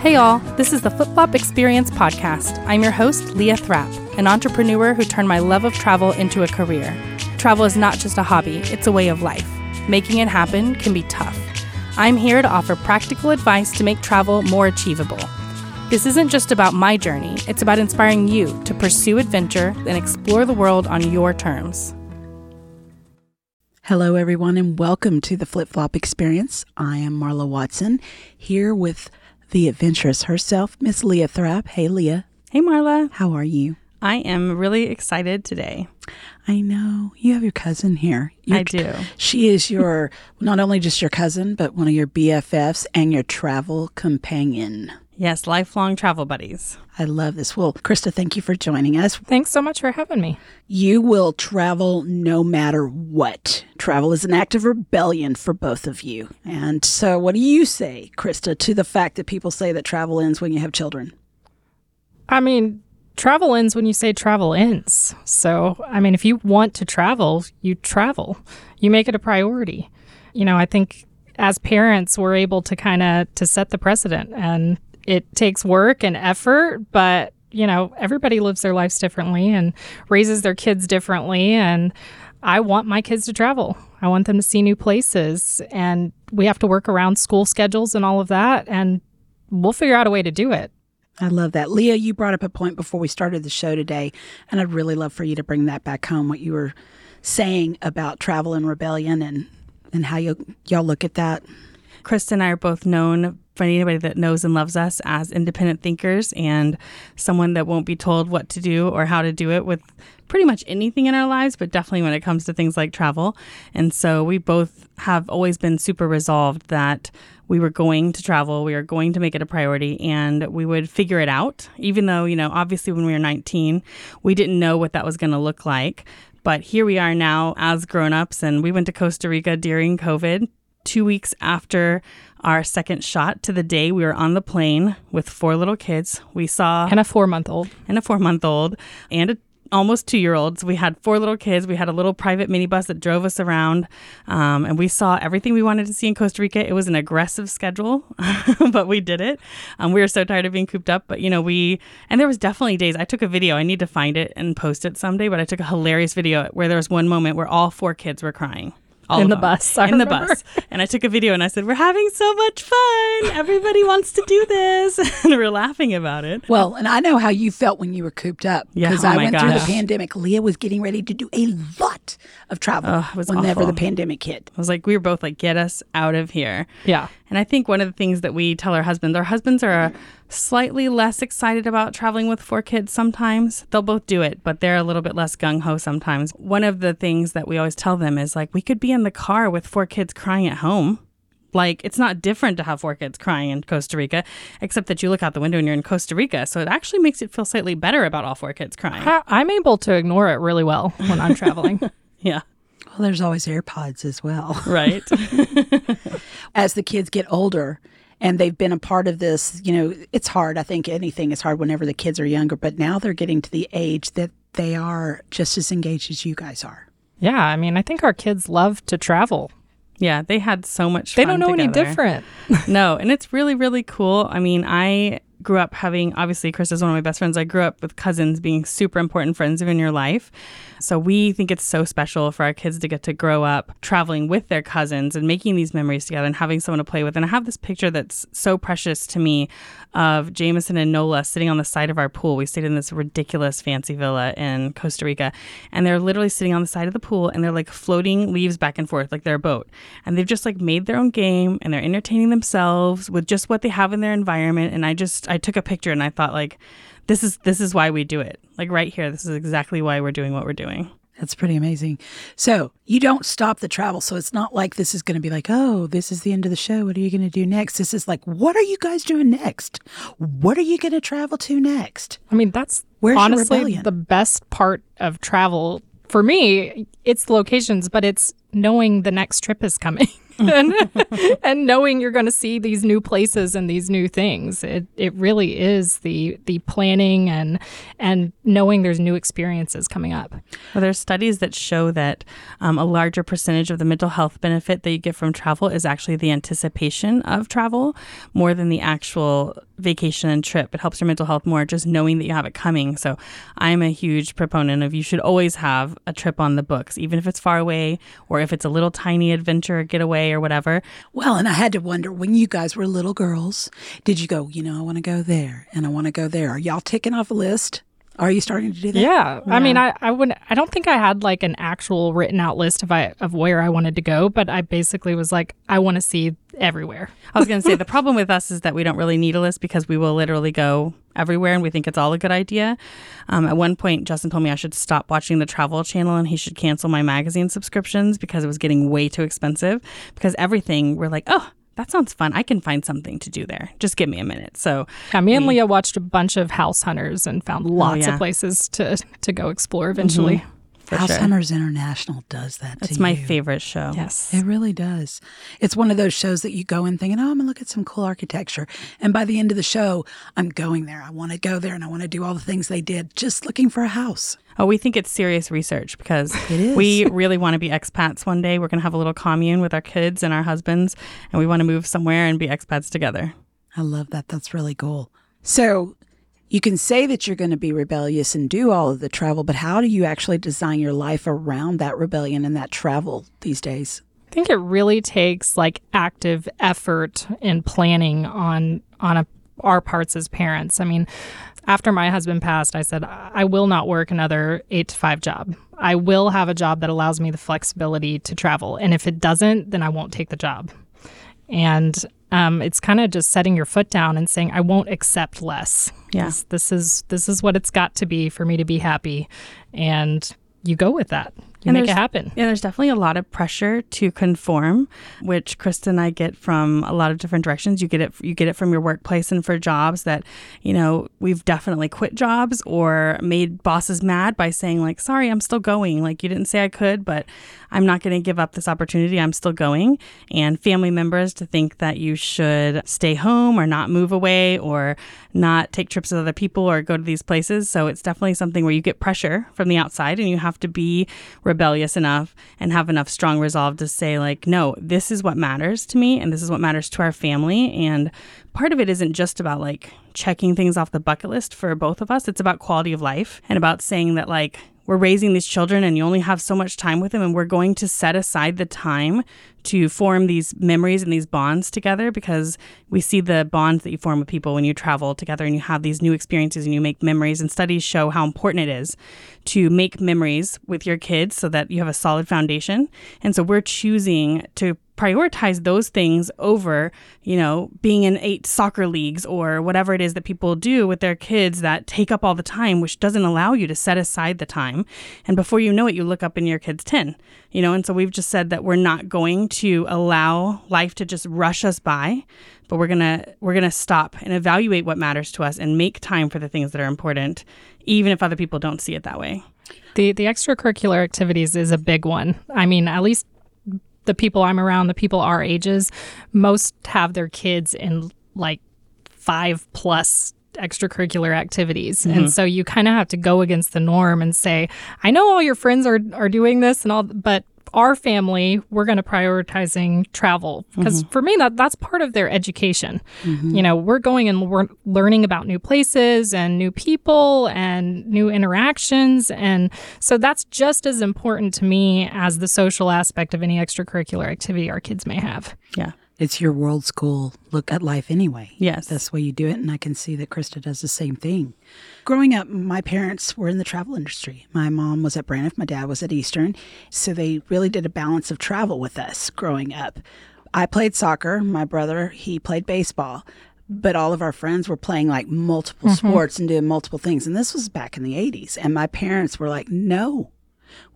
Hey, all, this is the Flip Flop Experience podcast. I'm your host, Leah Thrapp, an entrepreneur who turned my love of travel into a career. Travel is not just a hobby, it's a way of life. Making it happen can be tough. I'm here to offer practical advice to make travel more achievable. This isn't just about my journey, it's about inspiring you to pursue adventure and explore the world on your terms. Hello, everyone, and welcome to the Flip Flop Experience. I am Marla Watson here with the adventuress herself, Miss Leah Thrapp. Hey, Leah. Hey, Marla. How are you? I am really excited today. I know. You have your cousin here. I do. She is your, not only just your cousin, but one of your BFFs and your travel companion. Yes, lifelong travel buddies. I love this. Well, Krista, thank you for joining us. Thanks so much for having me. You will travel no matter what. Travel is an act of rebellion for both of you. And so, what do you say, Krista, to the fact that people say that travel ends when you have children? I mean, travel ends when you say travel ends. So, I mean, if you want to travel, you travel. You make it a priority. You know, I think as parents, we're able to kind of to set the precedent and it takes work and effort, but you know, everybody lives their lives differently and raises their kids differently and I want my kids to travel. I want them to see new places and we have to work around school schedules and all of that and we'll figure out a way to do it. I love that. Leah, you brought up a point before we started the show today, and I'd really love for you to bring that back home what you were saying about travel and rebellion and and how you y'all look at that. Krista and I are both known for anybody that knows and loves us as independent thinkers and someone that won't be told what to do or how to do it with pretty much anything in our lives, but definitely when it comes to things like travel. And so we both have always been super resolved that we were going to travel, we were going to make it a priority, and we would figure it out. Even though, you know, obviously when we were 19, we didn't know what that was going to look like. But here we are now as grown ups, and we went to Costa Rica during COVID two weeks after our second shot to the day we were on the plane with four little kids. We saw and a four month old and a four month old and a almost two year olds. We had four little kids. We had a little private minibus that drove us around, um, and we saw everything we wanted to see in Costa Rica. It was an aggressive schedule, but we did it. Um, we were so tired of being cooped up, but you know, we and there was definitely days. I took a video. I need to find it and post it someday. But I took a hilarious video where there was one moment where all four kids were crying. All in the bus. I in remember. the bus. And I took a video and I said, We're having so much fun. Everybody wants to do this. and we're laughing about it. Well, and I know how you felt when you were cooped up. Because yeah, oh I went gosh. through the pandemic. Leah was getting ready to do a lot of travel oh, whenever awful. the pandemic hit. I was like, we were both like, get us out of here. Yeah. And I think one of the things that we tell our husbands, our husbands are slightly less excited about traveling with four kids sometimes. They'll both do it, but they're a little bit less gung ho sometimes. One of the things that we always tell them is like, we could be in the car with four kids crying at home. Like, it's not different to have four kids crying in Costa Rica, except that you look out the window and you're in Costa Rica. So it actually makes it feel slightly better about all four kids crying. I'm able to ignore it really well when I'm traveling. yeah. Well, there's always AirPods as well. Right. As the kids get older, and they've been a part of this. You know, it's hard. I think anything is hard whenever the kids are younger, but now they're getting to the age that they are just as engaged as you guys are. Yeah, I mean, I think our kids love to travel. Yeah, they had so much They don't know together. any different. no, and it's really, really cool. I mean, I grew up having, obviously, Chris is one of my best friends. I grew up with cousins being super important friends in your life. So we think it's so special for our kids to get to grow up traveling with their cousins and making these memories together and having someone to play with. And I have this picture that's so precious to me of Jameson and Nola sitting on the side of our pool. We stayed in this ridiculous fancy villa in Costa Rica, and they're literally sitting on the side of the pool and they're like floating leaves back and forth like they're a boat. And they've just like made their own game and they're entertaining themselves with just what they have in their environment. And I just I took a picture and I thought like this is this is why we do it. Like right here, this is exactly why we're doing what we're doing. That's pretty amazing. So you don't stop the travel. So it's not like this is going to be like, oh, this is the end of the show. What are you going to do next? This is like, what are you guys doing next? What are you going to travel to next? I mean, that's Where's honestly the best part of travel. For me, it's the locations, but it's knowing the next trip is coming. and, and knowing you're going to see these new places and these new things. It it really is the the planning and and knowing there's new experiences coming up. Well, there's studies that show that um, a larger percentage of the mental health benefit that you get from travel is actually the anticipation of travel more than the actual vacation and trip. It helps your mental health more just knowing that you have it coming. So I'm a huge proponent of you should always have a trip on the books, even if it's far away or if it's a little tiny adventure getaway or whatever. Well, and I had to wonder when you guys were little girls, did you go, you know, I want to go there and I want to go there? Are y'all ticking off a list? Are you starting to do that? Yeah. I mean, I, I wouldn't, I don't think I had like an actual written out list of I, of where I wanted to go, but I basically was like, I want to see everywhere. I was going to say the problem with us is that we don't really need a list because we will literally go everywhere and we think it's all a good idea. Um, at one point, Justin told me I should stop watching the Travel Channel and he should cancel my magazine subscriptions because it was getting way too expensive. Because everything, we're like, oh, that sounds fun. I can find something to do there. Just give me a minute. So Yeah, me and Leah watched a bunch of House Hunters and found oh, lots yeah. of places to to go explore eventually. Mm-hmm. for House sure. Hunters International does that It's my you. favorite show. Yes. It really does. It's one of those shows that you go in thinking, oh, I'm going to look at some cool architecture. And by the end of the show, I'm going there. I want to go there and I want to do all the things they did just looking for a house. Oh, we think it's serious research because It is. we really want to be expats one day. We're going to have a little commune with our kids and our husbands, and we want to move somewhere and be expats together. I love that. That's really cool. So you can say that you're going to be rebellious and do all of the travel, but how do you actually design your life around that rebellion and that travel these days? I think it really takes like active effort and planning on on a, our parts as parents. I mean, after my husband passed, I said I will not work another 8 to 5 job. I will have a job that allows me the flexibility to travel, and if it doesn't, then I won't take the job. And um, it's kind of just setting your foot down and saying I won't accept less. Yeah. This, this is this is what it's got to be for me to be happy, and you go with that. You And make it happen. Yeah, there's definitely a lot of pressure to conform, which Krista and I get from a lot of different directions. You get it, you get it from your workplace and for jobs that, you know, we've definitely quit jobs or made bosses mad by saying like, "Sorry, I'm still going. Like you didn't say I could, but I'm not going to give up this opportunity. I'm still going." And family members to think that you should stay home or not move away or not take trips with other people or go to these places. So it's definitely something where you get pressure from the outside and you have to be rebellious enough and have enough strong resolve to say like no this is what matters to me and this is what matters to our family. And part of it isn't just about like checking things off the bucket list for both of us. It's about quality of life and about saying that like we're raising these children and you only have so much time with them and we're going to set aside the time to form these memories and these bonds together because we see the bonds that you form with people when you travel together and you have these new experiences and you make memories and studies show how important it is to make memories with your kids so that you have a solid foundation. And so we're choosing to prioritize those things over, you know, being in eight soccer leagues or whatever it is that people do with their kids that take up all the time, which doesn't allow you to set aside the time. And before you know it, you look up and your kid's 10, you know, and so we've just said that we're not going to allow life to just rush us by, but we're going to we're going to stop and evaluate what matters to us and make time for the things that are important, even if other people don't see it that way. The the extracurricular activities is a big one. I mean, at least the people I'm around, the people our ages, most have their kids in like five plus extracurricular activities. And mm-hmm. so you kind of have to go against the norm and say, I know all your friends are are doing this and all but our family, we're going to prioritizing travel because mm-hmm. for me that that's part of their education. Mm-hmm. You know, we're going and we're learning about new places and new people and new interactions and so that's just as important to me as the social aspect of any extracurricular activity our kids may have. Yeah. It's your world school look at life anyway. Yes. That's the way you do it. And I can see that Krista does the same thing. Growing up, my parents were in the travel industry. My mom was at Braniff, my dad was at Eastern. So they really did a balance of travel with us growing up. I played soccer. My brother, he played baseball. But all of our friends were playing like multiple mm-hmm. sports and doing multiple things. And this was back in the 80s. And my parents were like, no,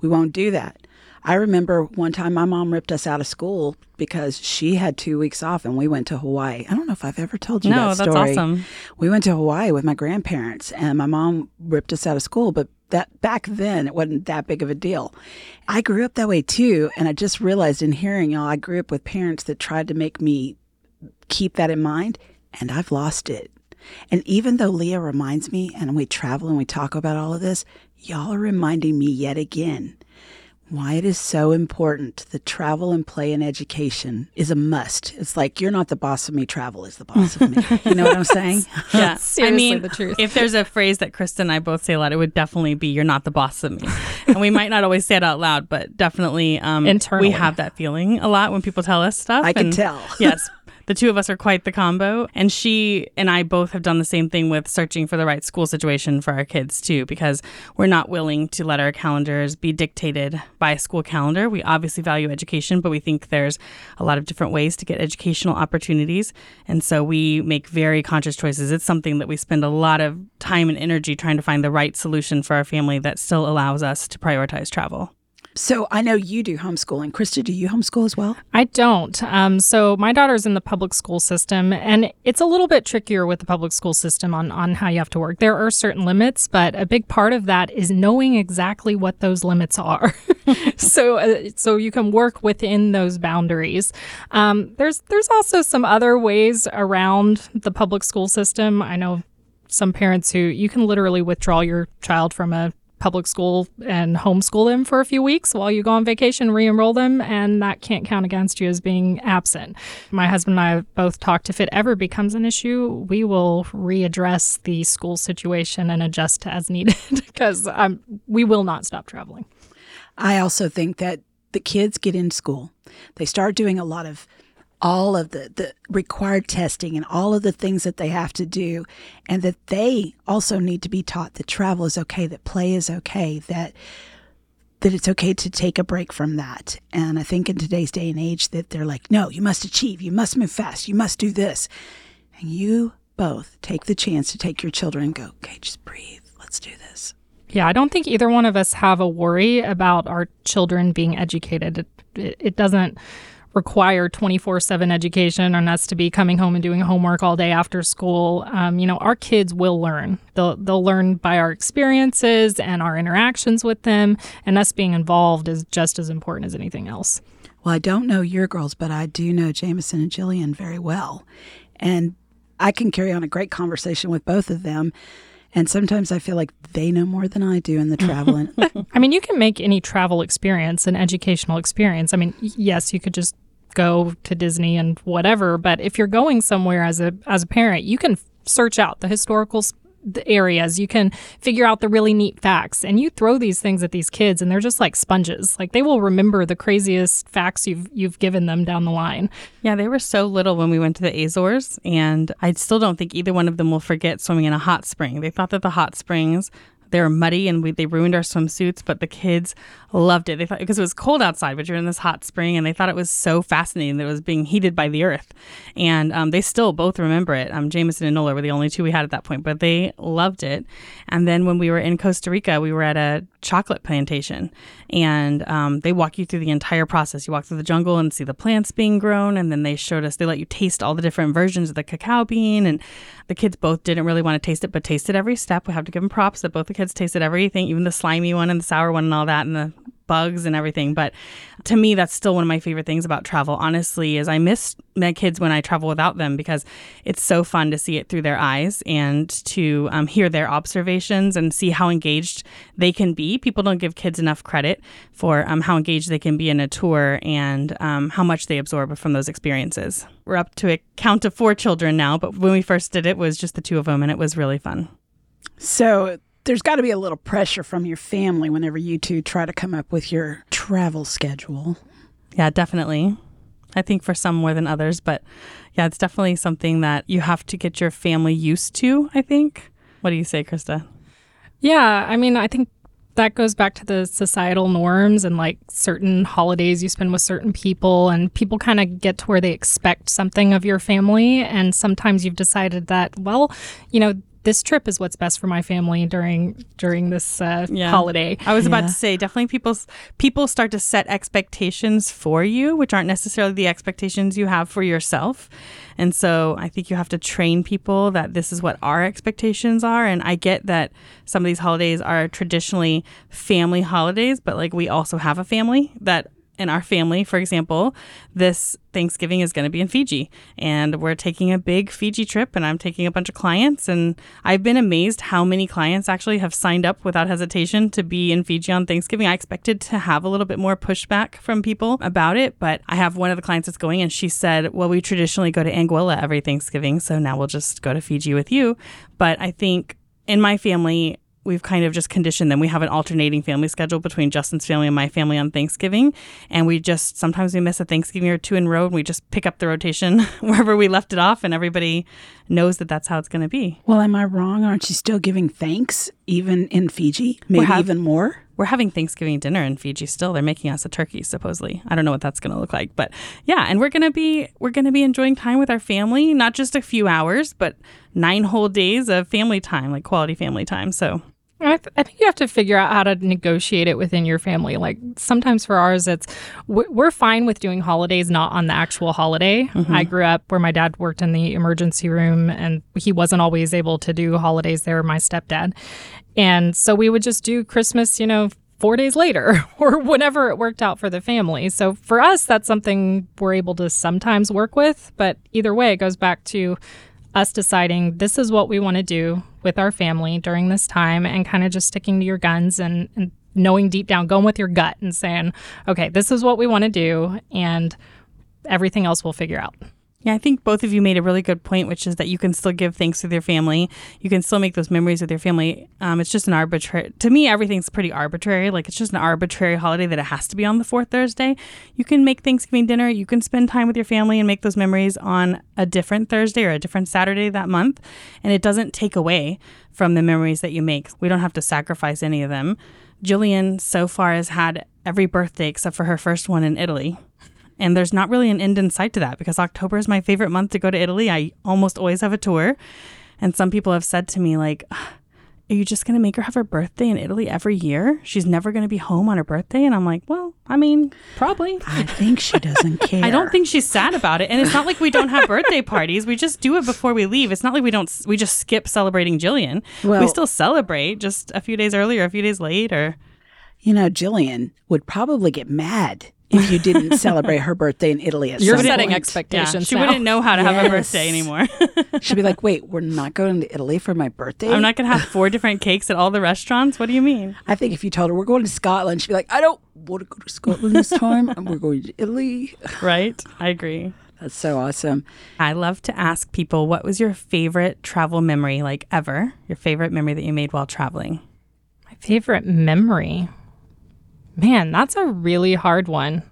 we won't do that. I remember one time my mom ripped us out of school because she had two weeks off and we went to Hawaii. I don't know if I've ever told you No, that that's awesome. We went to Hawaii with my grandparents and my mom ripped us out of school, but that back then it wasn't that big of a deal. I grew up that way too, and I just realized in hearing y'all, I grew up with parents that tried to make me keep that in mind, and I've lost it. And even though Leah reminds me, and we travel and we talk about all of this, y'all are reminding me yet again why it is so important that travel and play and education is a must. It's like you're not the boss of me, travel is the boss of me. You know what I'm saying? Yeah. Seriously, I mean, the truth. if there's a phrase that Krista and I both say a lot, it would definitely be "You're not the boss of me," and we might not always say it out loud, but definitely um, Internally. we have that feeling a lot when people tell us stuff. I can tell. yes. The two of us are quite the combo. And she and I both have done the same thing with searching for the right school situation for our kids, too, because we're not willing to let our calendars be dictated by a school calendar. We obviously value education, but we think there's a lot of different ways to get educational opportunities. And so we make very conscious choices. It's something that we spend a lot of time and energy trying to find the right solution for our family that still allows us to prioritize travel. So I know you do homeschooling. Krista, do you homeschool as well? I don't. Um, so my daughter's in the public school system, and it's a little bit trickier with the public school system on on how you have to work. There are certain limits, but a big part of that is knowing exactly what those limits are, so uh, so you can work within those boundaries. Um, there's there's also some other ways around the public school system. I know some parents who you can literally withdraw your child from a public school and homeschool them for a few weeks while you go on vacation, re-enroll them, and that can't count against you as being absent. My husband and I have both talked if it ever becomes an issue, we will readdress the school situation and adjust as needed because we will not stop traveling. I also think that the kids get in school, they start doing a lot of all of the, the required testing and all of the things that they have to do, and that they also need to be taught that travel is okay, that play is okay, that that it's okay to take a break from that. And I think in today's day and age that they're like, no, you must achieve, you must move fast, you must do this. And you both take the chance to take your children and go, okay, just breathe. Let's do this. Yeah, I don't think either one of us have a worry about our children being educated. It, it, it doesn't require 24 7 education on us to be coming home and doing homework all day after school. Um, you know, our kids will learn. They'll, they'll learn by our experiences and our interactions with them, and us being involved is just as important as anything else. Well, I don't know your girls, but I do know Jameson and Jillian very well. And I can carry on a great conversation with both of them. And sometimes I feel like they know more than I do in the travel. I mean, you can make any travel experience an educational experience. I mean, yes, you could just go to Disney and whatever, but if you're going somewhere as a as a parent, you can search out the historical areas. You can figure out the really neat facts, and you throw these things at these kids, and they're just like sponges. Like they will remember the craziest facts you've you've given them down the line. Yeah, they were so little when we went to the Azores, and I still don't think either one of them will forget swimming in a hot spring. They thought that the hot springs they were muddy and we, they ruined our swimsuits, but the kids loved it. They thought because it was cold outside, but you're in this hot spring, and they thought it was so fascinating that it was being heated by the earth. And um, they still both remember it. Um, Jameson and Nola were the only two we had at that point, but they loved it. And then when we were in Costa Rica, we were at a chocolate plantation, and um, they walk you through the entire process. You walk through the jungle and see the plants being grown, and then they showed us. They let you taste all the different versions of the cacao bean, and the kids both didn't really want to taste it, but tasted every step. We have to give them props that both the kids tasted everything, even the slimy one and the sour one and all that, and the bugs and everything. But to me, that's still one of my favorite things about travel, honestly, is I miss my kids when I travel without them because it's so fun to see it through their eyes and to um, hear their observations and see how engaged they can be. People don't give kids enough credit for um, how engaged they can be in a tour and um, how much they absorb from those experiences. We're up to a count of four children now, but when we first did it, it was just the two of them, and it was really fun. so there's got to be a little pressure from your family whenever you two try to come up with your travel schedule. Yeah, definitely. I think for some more than others, but yeah, it's definitely something that you have to get your family used to, I think. What do you say, Krista? Yeah, I mean, I think that goes back to the societal norms and like certain holidays you spend with certain people, and people kind of get to where they expect something of your family. And sometimes you've decided that, well, you know, this trip is what's best for my family during during this uh, Yeah. holiday. I was about Yeah. to say definitely people people start to set expectations for you, which aren't necessarily the expectations you have for yourself. And so I think you have to train people that this is what our expectations are. And I get that some of these holidays are traditionally family holidays, but like we also have a family that in our family, for example, this Thanksgiving is going to be in Fiji. And we're taking a big Fiji trip, and I'm taking a bunch of clients. And I've been amazed how many clients actually have signed up without hesitation to be in Fiji on Thanksgiving. I expected to have a little bit more pushback from people about it, but I have one of the clients that's going, and she said, Well, we traditionally go to Anguilla every Thanksgiving, so now we'll just go to Fiji with you. But I think in my family, we've kind of just conditioned them. We have an alternating family schedule between Justin's family and my family on Thanksgiving. And we just sometimes we miss a Thanksgiving or two in a row and we just pick up the rotation wherever we left it off and everybody knows that that's how it's going to be. Well, am I wrong? Aren't you still giving thanks even in Fiji? Maybe have- even more? We're having Thanksgiving dinner in Fiji still. They're making us a turkey supposedly. I don't know what that's going to look like, but yeah, and we're going to be we're going to be enjoying time with our family, not just a few hours, but 9 whole days of family time, like quality family time. So, I, th- I think you have to figure out how to negotiate it within your family. Like sometimes for ours, it's we're, we're fine with doing holidays not on the actual holiday. Mm-hmm. I grew up where my dad worked in the emergency room, and he wasn't always able to do holidays there. My stepdad, and so we would just do Christmas, you know. Four days later, or whenever it worked out for the family. So for us, that's something we're able to sometimes work with. But either way, it goes back to us deciding this is what we want to do with our family during this time and kind of just sticking to your guns and, and knowing deep down, going with your gut and saying, okay, this is what we want to do and everything else we'll figure out. Yeah, I think both of you made a really good point, which is that you can still give thanks with your family. You can still make those memories with your family. Um, it's just an arbitrary, to me, everything's pretty arbitrary. Like it's just an arbitrary holiday that it has to be on the fourth Thursday. You can make Thanksgiving dinner. You can spend time with your family and make those memories on a different Thursday or a different Saturday that month. And it doesn't take away from the memories that you make. We don't have to sacrifice any of them. Jillian so far has had every birthday except for her first one in Italy. And there's not really an end in sight to that because October is my favorite month to go to Italy. I almost always have a tour. And some people have said to me, like, are you just going to make her have her birthday in Italy every year? She's never going to be home on her birthday. And I'm like, well, I mean, probably. I think she doesn't care. I don't think she's sad about it. And it's not like we don't have birthday parties. We just do it before we leave. It's not like we don't, we just skip celebrating Jillian. we still celebrate just a few days earlier, a few days later. You know, Jillian would probably get mad if you didn't celebrate her birthday in Italy at You're some setting point. Yeah, expectations. she now. wouldn't know how to have a birthday anymore. She'd be like, wait, we're not going to Italy for my birthday? I'm not going to have four different cakes at all the restaurants. What do you mean? I think if you told her we're going to Scotland, she'd be like, I don't want to go to Scotland this time. and we're going to Italy. Right? I agree. That's so awesome. I love to ask people what was your favorite travel memory, like ever? Your favorite memory that you made while traveling? My favorite memory. Man, that's a really hard one.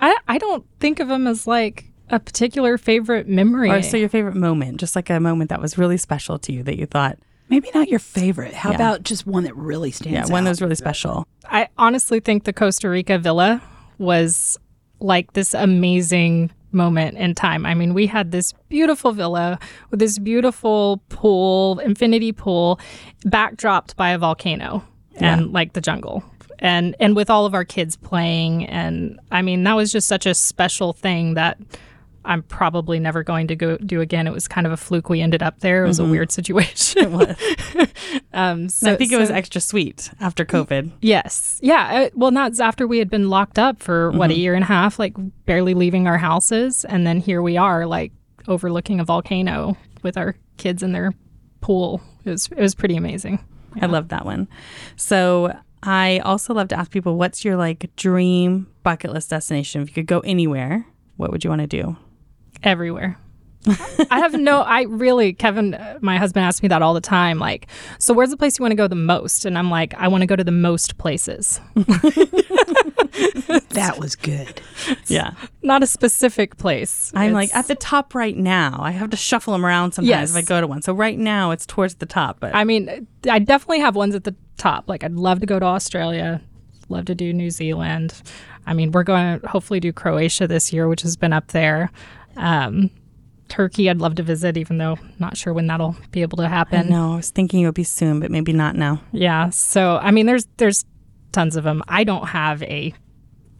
I I don't think of them as like a particular favorite memory. Or so your favorite moment, just like a moment that was really special to you that you thought, Maybe not your favorite. How Yeah. about just one that really stands yeah, out? one that was really special. I honestly think the Costa Rica villa was like this amazing moment in time. I mean, we had this beautiful villa with this beautiful pool, infinity pool, backdropped by a volcano and like the jungle. And and with all of our kids playing and I mean, that was just such a special thing that I'm probably never going to go do again. It was kind of a fluke we ended up there. It was a weird situation. It was. um, so I think it was extra sweet after COVID. Yes. Yeah. uh, Well, not after we had been locked up for what a year and a half, like barely leaving our houses, and then here we are, like overlooking a volcano with our kids in their pool. It was it was pretty amazing. I love that one. So I also love to ask people, what's your like dream bucket list destination? If you could go anywhere, what would you want to do? Everywhere. I have no. I really, Kevin, uh, my husband asks me that all the time. Like, so where's the place you want to go the most? And I'm like, I want to go to the most places, That was good. Yeah. not a specific place. I'm like at the top right now. I have to shuffle them around sometimes Yes. if I go to one. So right now it's towards the top, but I mean, I definitely have ones at the top. Like, I'd love to go to Australia, love to do New Zealand. I mean, we're going to hopefully do Croatia this year, which has been up there. Um, Turkey, I'd love to visit, even though not sure when that'll be able to happen. No, I was thinking it would be soon, but maybe not now. Yeah. So I mean, there's there's tons of them. I don't have a.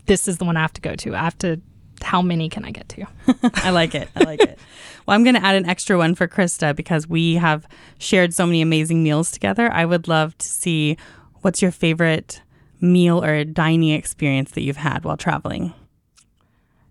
This is the one I have to go to. I have to. How many can I get to? I like it. I like it. Well, I'm going to add an extra one for Krista because we have shared so many amazing meals together. I would love to see what's your favorite meal or dining experience that you've had while traveling.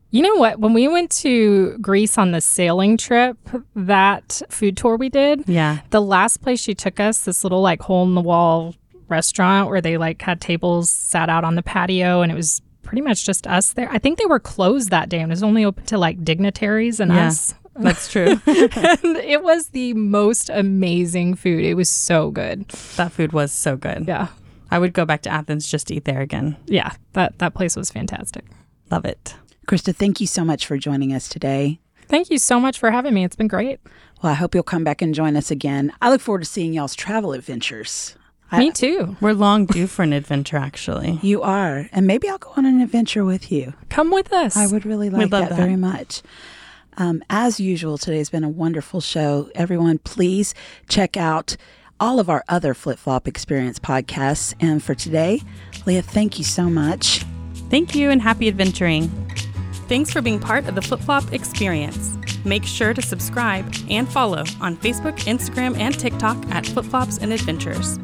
You know what? When we went to Greece on the sailing trip, that food tour we did, Yeah. the last place she took us, this little like hole in the wall restaurant where they like had tables sat out on the patio and it was pretty much just us there. I think they were closed that day and it was only open to like dignitaries and Yeah. us. That's true. and it was the most amazing food. It was so good. that food was so good. Yeah. I would go back to Athens just to eat there again. Yeah. That that place was fantastic. Love it. Krista, thank you so much for joining us today. Thank you so much for having me. It's been great. Well, I hope you'll come back and join us again. I look forward to seeing y'all's travel adventures. I- me too. We're long due for an adventure, actually. You are. And maybe I'll go on an adventure with you. Come with us. I would really like love that, that. very much. Um, as usual, today has been a wonderful show. Everyone, please check out all of our other Flip Flop Experience podcasts. And for today, Leah, thank you so much. Thank you and happy adventuring. Thanks for being part of the Flip Flop experience. Make sure to subscribe and follow on Facebook, Instagram, and TikTok at Flip Flops and Adventures.